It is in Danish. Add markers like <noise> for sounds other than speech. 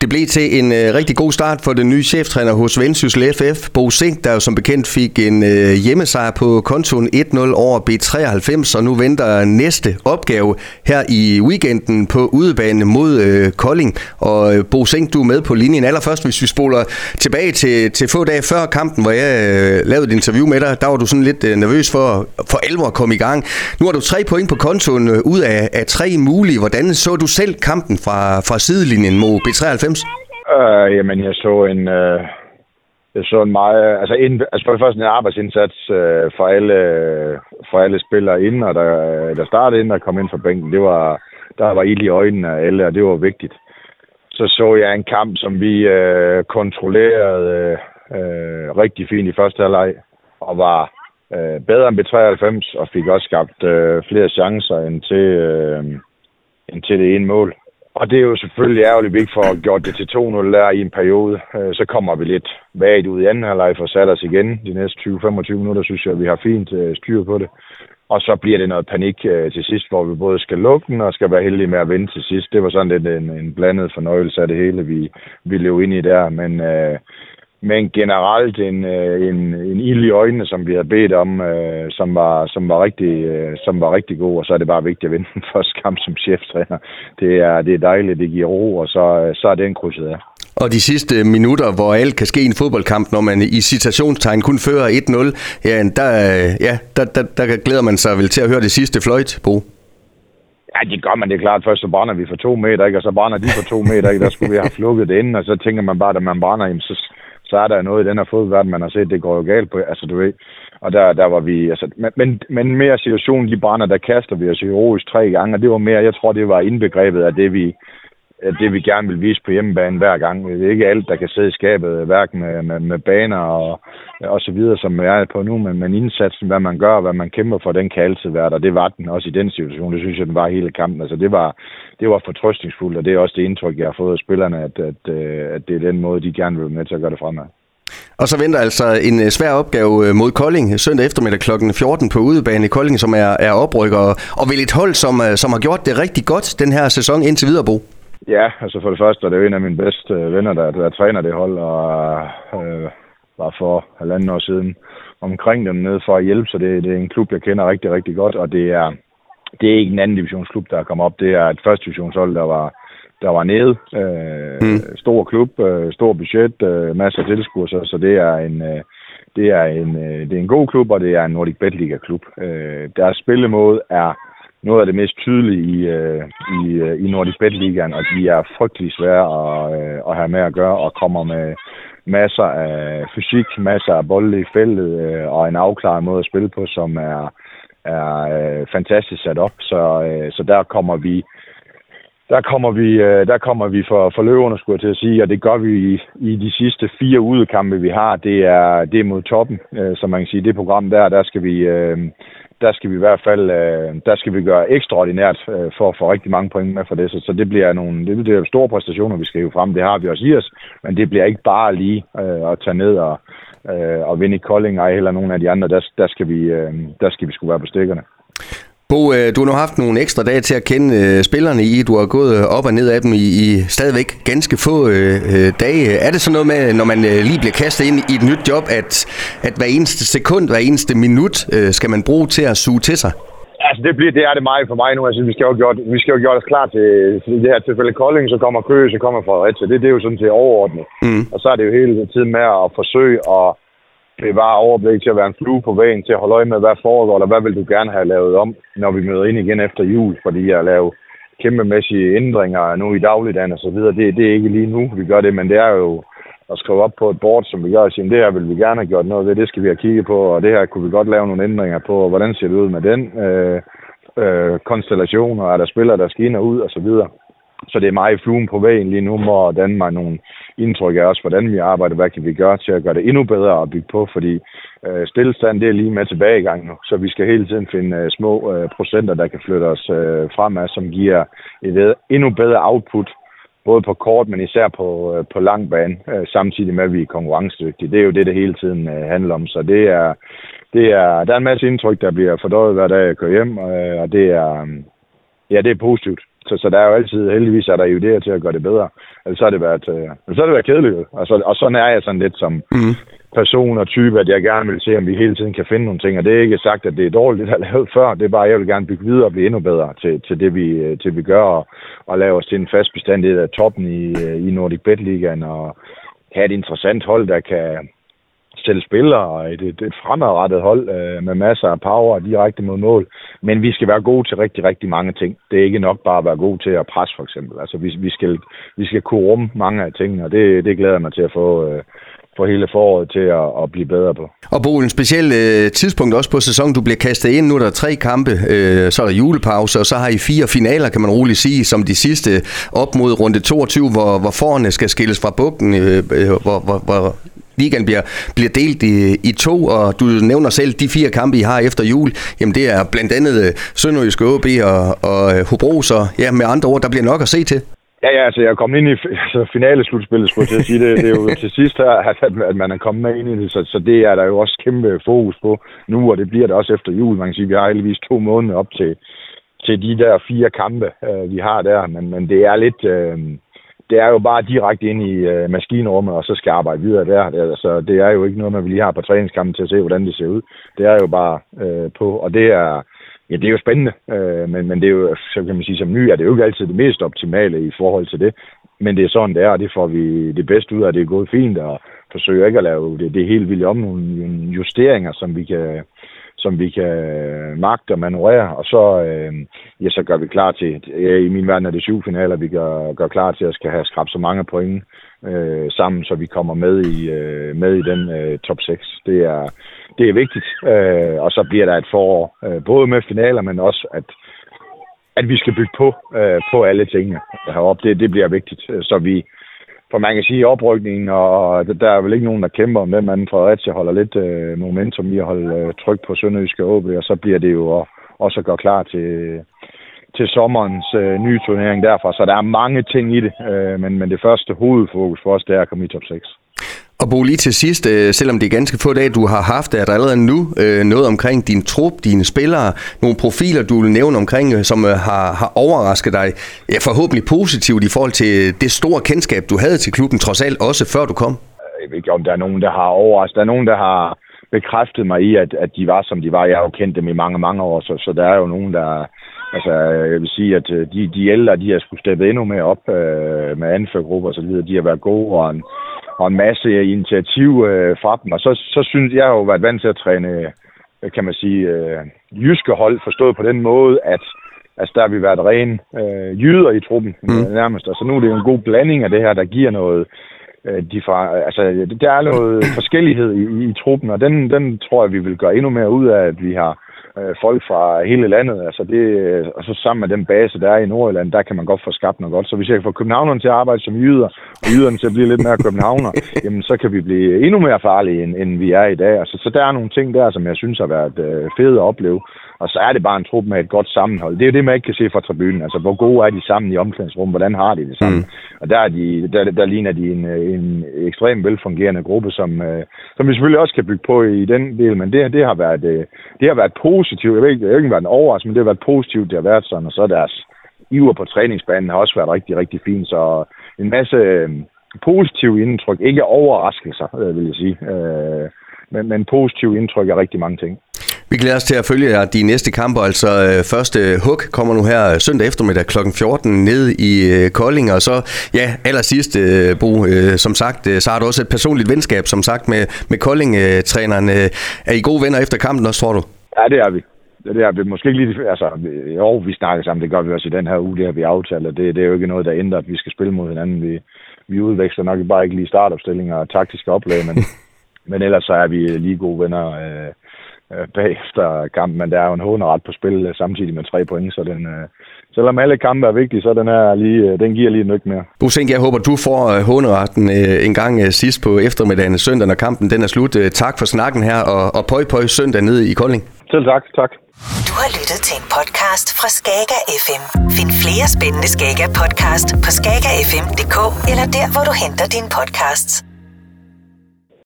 Det blev til en øh, rigtig god start for den nye cheftræner hos Vendsyssel FF, Bo Sink, der jo som bekendt fik en øh, hjemmesejr på kontoen 1-0 over B93, og nu venter næste opgave her i weekenden på udebane mod øh, Kolding. Og øh, Bo Sink, du er med på linjen. Allerførst, hvis vi spoler tilbage til, til få dage før kampen, hvor jeg øh, lavede et interview med dig, der var du sådan lidt øh, nervøs for, for alvor at komme i gang. Nu har du tre point på kontoen øh, ud af, af tre mulige. Hvordan så du selv kampen fra, fra sidelinjen mod B93? Øh, jamen, jeg så en... Øh, jeg så en meget... Altså, ind, altså for det første en arbejdsindsats øh, for, alle, for alle spillere inden, og der, der startede inden og kom ind fra bænken. Det var, der var ild i øjnene af alle, og det var vigtigt. Så så jeg en kamp, som vi øh, kontrollerede øh, rigtig fint i første halvleg, og var øh, bedre end B93, og fik også skabt øh, flere chancer end til, øh, end til det ene mål. Og det er jo selvfølgelig ærgerligt, at vi ikke får gjort det til 2-0 der i en periode. Øh, så kommer vi lidt vagt ud i anden halvleg for sat os igen. De næste 20-25 minutter synes jeg, at vi har fint øh, styr på det. Og så bliver det noget panik øh, til sidst, hvor vi både skal lukke den og skal være heldige med at vinde til sidst. Det var sådan lidt en, en blandet fornøjelse af det hele, vi, vi løb ind i der. Men øh, men generelt en, øh, en, en ild i øjnene, som vi havde bedt om, øh, som, var, som, var rigtig, øh, som var rigtig god, og så er det bare vigtigt at vinde den <laughs> første kamp som cheftræner. Det er, det er dejligt, det giver ro, og så, så er den krydset af. Og de sidste minutter, hvor alt kan ske i en fodboldkamp, når man i citationstegn kun fører 1-0, ja, der, ja der, der, der glæder man sig vel til at høre det sidste fløjt, Bo. Ja, det gør man. Det er klart. Først så brænder vi for to meter, ikke? og så brænder de for to meter. Ikke? Der skulle vi have <laughs> lukket det inden, og så tænker man bare, at man brænder, så, så er der noget i den her fodboldverden, man har set, det går jo galt på. Altså, du ved, og der, der var vi, altså, men, men mere situationen, de brænder, der kaster vi os heroisk tre gange, og det var mere, jeg tror, det var indbegrebet af det, vi, det vi gerne vil vise på hjemmebane hver gang. Det er ikke alt, der kan sidde i skabet, hverken med, med, med baner og, og så videre, som jeg er på nu, men, men indsatsen, hvad man gør, hvad man kæmper for, den kan altid være der. Det var den også i den situation. Det synes jeg, den var hele kampen. Altså, det var, det var fortrøstningsfuldt, og det er også det indtryk, jeg har fået af spillerne, at, at, øh, at det er den måde, de gerne vil være med til at gøre det fremad. Og så venter altså en øh, svær opgave øh, mod Kolding søndag eftermiddag kl. 14 på udebane i Kolding, som er, er oprykker. Og vil et hold, som, som har gjort det rigtig godt den her sæson indtil videre, Bo. Ja, altså for det første er det jo en af mine bedste venner, der, der træner det hold, og øh, var for halvanden år siden omkring dem nede for at hjælpe, så det, det er en klub, jeg kender rigtig, rigtig godt, og det er, det er ikke en anden divisionsklub, der er kommet op. Det er et første divisionshold, der var, der var nede. Øh, mm. Stor klub, øh, stor budget, øh, masser af tilskuere, så, så det er en... Øh, det er, en, øh, det er en god klub, og det er en Nordic Bet Liga-klub. Øh, deres spillemåde er noget af det mest tydelige i, øh, i, øh, i Nordic Bet Ligaen, og de er frygtelig svære at, øh, at have med at gøre, og kommer med masser af fysik, masser af bolde i feltet, øh, og en afklaret måde at spille på, som er, er øh, fantastisk sat op. Så, øh, så der kommer vi der kommer vi, øh, der kommer vi for, for løverne, skulle jeg til at sige, og det gør vi i, i de sidste fire udekampe, vi har. Det er, det er mod toppen, øh, så som man kan sige. Det program der, der skal vi, øh, der skal vi i hvert fald øh, der skal vi gøre ekstraordinært øh, for at få rigtig mange point med for det. Så, så det bliver nogle det bliver store præstationer, vi skal jo frem. Det har vi også i os, men det bliver ikke bare lige øh, at tage ned og, og vinde i Kolding, ej eller nogen af de andre. Der, der, skal vi, der skal vi skulle være på stikkerne. Bo, øh, du har nu haft nogle ekstra dage til at kende øh, spillerne i. Du har gået op og ned af dem i, i stadigvæk ganske få øh, dage. Er det sådan noget med, når man øh, lige bliver kastet ind i et nyt job, at, at hver eneste sekund, hver eneste minut øh, skal man bruge til at suge til sig? Altså, det, bliver, det er det meget for mig nu. Altså, vi skal jo gjort, vi skal jo gjort os klar til, til det her tilfælde Kolding, så kommer Køge, så kommer Fredericia. Det, det er jo sådan til overordnet. Mm. Og så er det jo hele tiden med at forsøge at bevare overblik til at være en flue på vejen, til at holde øje med, hvad foregår, eller hvad vil du gerne have lavet om, når vi møder ind igen efter jul, fordi at lave kæmpemæssige ændringer nu i dagligdagen og så videre, det, det er ikke lige nu, vi gør det, men det er jo at skrive op på et board, som vi gør, og sige, det her vil vi gerne have gjort noget ved, det skal vi have kigget på, og det her kunne vi godt lave nogle ændringer på, og hvordan ser det ud med den øh, øh, konstellation, og er der spillere, der skal ud, og så videre. Så det er meget fluen på vejen lige nu, må danne mig nogle indtryk af os, hvordan vi arbejder, hvad kan vi gøre til at gøre det endnu bedre at bygge på, fordi øh, stillestand det er lige med tilbagegang nu, så vi skal hele tiden finde øh, små øh, procenter, der kan flytte os øh, fremad, som giver et øh, endnu bedre output, både på kort, men især på, øh, på lang bane, øh, samtidig med, at vi er konkurrencedygtige. Det er jo det, det hele tiden øh, handler om, så det er, det er, der er en masse indtryk, der bliver fordøjet hver dag, jeg kører hjem, øh, og det er, øh, ja, det er positivt. Så, så der er jo altid, heldigvis er der jo idéer til at gøre det bedre. Ellers så har det været, øh, så har det været kedeligt. Altså, og sådan er jeg sådan lidt som mm. person og type, at jeg gerne vil se, om vi hele tiden kan finde nogle ting. Og det er ikke sagt, at det er dårligt, det er lavet før. Det er bare, at jeg vil gerne bygge videre og blive endnu bedre til, til det, vi, øh, til vi gør. Og, og lave os til en fast bestandighed af toppen i, øh, i Nordic Bet Ligaen. Og have et interessant hold, der kan, stille spillere og et, et, et fremadrettet hold øh, med masser af power direkte mod mål. Men vi skal være gode til rigtig, rigtig mange ting. Det er ikke nok bare at være gode til at presse, for eksempel. Altså, vi, vi, skal, vi skal kunne rumme mange af tingene, og det, det glæder jeg mig til at få, øh, få hele foråret til at, at blive bedre på. Og Bo, en speciel øh, tidspunkt også på sæsonen, du bliver kastet ind. Nu er der tre kampe, øh, så er der julepause, og så har I fire finaler, kan man roligt sige, som de sidste op mod runde 22, hvor, hvor forerne skal skilles fra bukken, øh, øh, hvor, hvor, hvor ligaen bliver, bliver delt i, i to, og du nævner selv de fire kampe, I har efter jul. Jamen det er blandt andet øh, Sønderjysk OB og, og øh, Hobro, så ja, med andre ord, der bliver nok at se til. Ja, ja, altså jeg er kommet ind i altså, finaleslutspillet, skulle jeg til at sige. Det, det er jo til sidst her, at, at man er kommet med ind i det, så, så det er der jo også kæmpe fokus på nu, og det bliver det også efter jul. Man kan sige, vi har heldigvis to måneder op til, til de der fire kampe, øh, vi har der, men, men det er lidt... Øh, det er jo bare direkte ind i øh, maskinrummet, og så skal arbejde videre der. Det, altså, det er jo ikke noget, man lige har på træningskampen til at se, hvordan det ser ud. Det er jo bare øh, på, og det er, ja, det er jo spændende, øh, men, men det er jo, så kan man sige, som ny er det jo ikke altid det mest optimale i forhold til det. Men det er sådan, det er, og det får vi det bedste ud af. Det er gået fint, og forsøger ikke at lave det, det helt vildt om nogle justeringer, som vi kan, som vi kan magte og manøvrere, og så, øh, ja, så gør vi klar til, ja, i min verden er det syv finaler, vi gør, gør klar til at skal have skrabt så mange point øh, sammen, så vi kommer med i, øh, med i den øh, top 6. Det er, det er vigtigt, øh, og så bliver der et forår, øh, både med finaler, men også at, at vi skal bygge på, øh, på alle tingene heroppe. Det, det bliver vigtigt, så vi, for man kan sige oprykningen, og der er vel ikke nogen, der kæmper om det, men Fredericia holder lidt øh, momentum i at holde øh, tryk på Sønderjyske OB, og så bliver det jo også at gøre klar til, til sommerens øh, nye turnering derfra. Så der er mange ting i det, øh, men, men det første hovedfokus for os, det er at komme i top 6. Og Bo, lige til sidst, øh, selvom det er ganske få dage, du har haft, er der allerede nu øh, noget omkring din trup, dine spillere, nogle profiler, du vil nævne omkring, øh, som øh, har, har overrasket dig, ja, forhåbentlig positivt i forhold til det store kendskab, du havde til klubben, trods alt også før du kom? Jeg ved ikke, om der er nogen, der har overrasket. Der er nogen, der har bekræftet mig i, at, at de var, som de var. Jeg har jo kendt dem i mange, mange år, så, så der er jo nogen, der... Altså, jeg vil sige, at øh, de, de ældre, de har skulle steppe endnu mere op øh, med anførgrupper og så videre. De har været gode, og en, og en masse initiativ øh, fra dem. Og så, så synes jeg jo været vant til at træne, øh, kan man sige, øh, jyske hold, forstået på den måde, at altså, der har vi været rene øh, jyder i truppen mm. nærmest. Og så nu er det jo en god blanding af det her, der giver noget, øh, de fra, altså, der er noget forskellighed i, i, i truppen, og den, den tror jeg, vi vil gøre endnu mere ud af, at vi har øh, folk fra hele landet. Altså det, og så sammen med den base, der er i Nordjylland, der kan man godt få skabt noget godt. Så hvis jeg kan få københavnerne til at arbejde som jyder, og jyderne til at blive lidt mere københavner, <laughs> jamen så kan vi blive endnu mere farlige, end, end vi er i dag. Altså, så der er nogle ting der, som jeg synes har været øh, fede at opleve. Og så er det bare en trup med et godt sammenhold. Det er jo det, man ikke kan se fra tribunen. Altså, hvor gode er de sammen i omklædningsrummet? Hvordan har de det sammen? Mm. Og der, er de, der, der ligner de en, en ekstremt velfungerende gruppe, som, øh, som vi selvfølgelig også kan bygge på i den del. Men det, det, har, været, øh, det har været positivt. Jeg ved ikke, det har ikke været en overraskelse, men det har været positivt, det har været sådan. Og så deres iver på træningsbanen har også været rigtig, rigtig fint. Så en masse øh, positive indtryk. Ikke overraskelser, øh, vil jeg sige. Øh, men, men positive indtryk af rigtig mange ting. Vi glæder os til at følge jer de næste kampe. Altså øh, første hug kommer nu her søndag eftermiddag kl. 14 ned i øh, Kolding. Og så, ja, allersidst, øh, Bo, øh, som sagt, øh, så har du også et personligt venskab, som sagt, med, med Kolding-træneren. Øh, er I gode venner efter kampen også, tror du? Ja, det er vi. Det er vi måske ikke lige... Altså, jo, vi snakker sammen. Det gør vi også i den her uge, det har vi aftalt. Det, det er jo ikke noget, der ændrer, at vi skal spille mod hinanden. Vi, vi udveksler nok bare ikke lige startopstillinger og taktiske oplag, men, <laughs> men ellers så er vi lige gode venner. Øh, øh, bagefter kampen, men der er jo en håneret på spil øh, samtidig med tre point, så den, øh, selvom alle kampe er vigtige, så den, er lige, øh, den giver lige en nyk mere. Busink, jeg håber, du får øh, håneretten øh, en gang øh, sidst på eftermiddagen søndag, når kampen den er slut. Øh, tak for snakken her, og, og pøj pøj søndag nede i Kolding. Selv tak, tak. Du har lyttet til en podcast fra Skager FM. Find flere spændende Skager podcast på skagerfm.dk eller der, hvor du henter dine podcasts.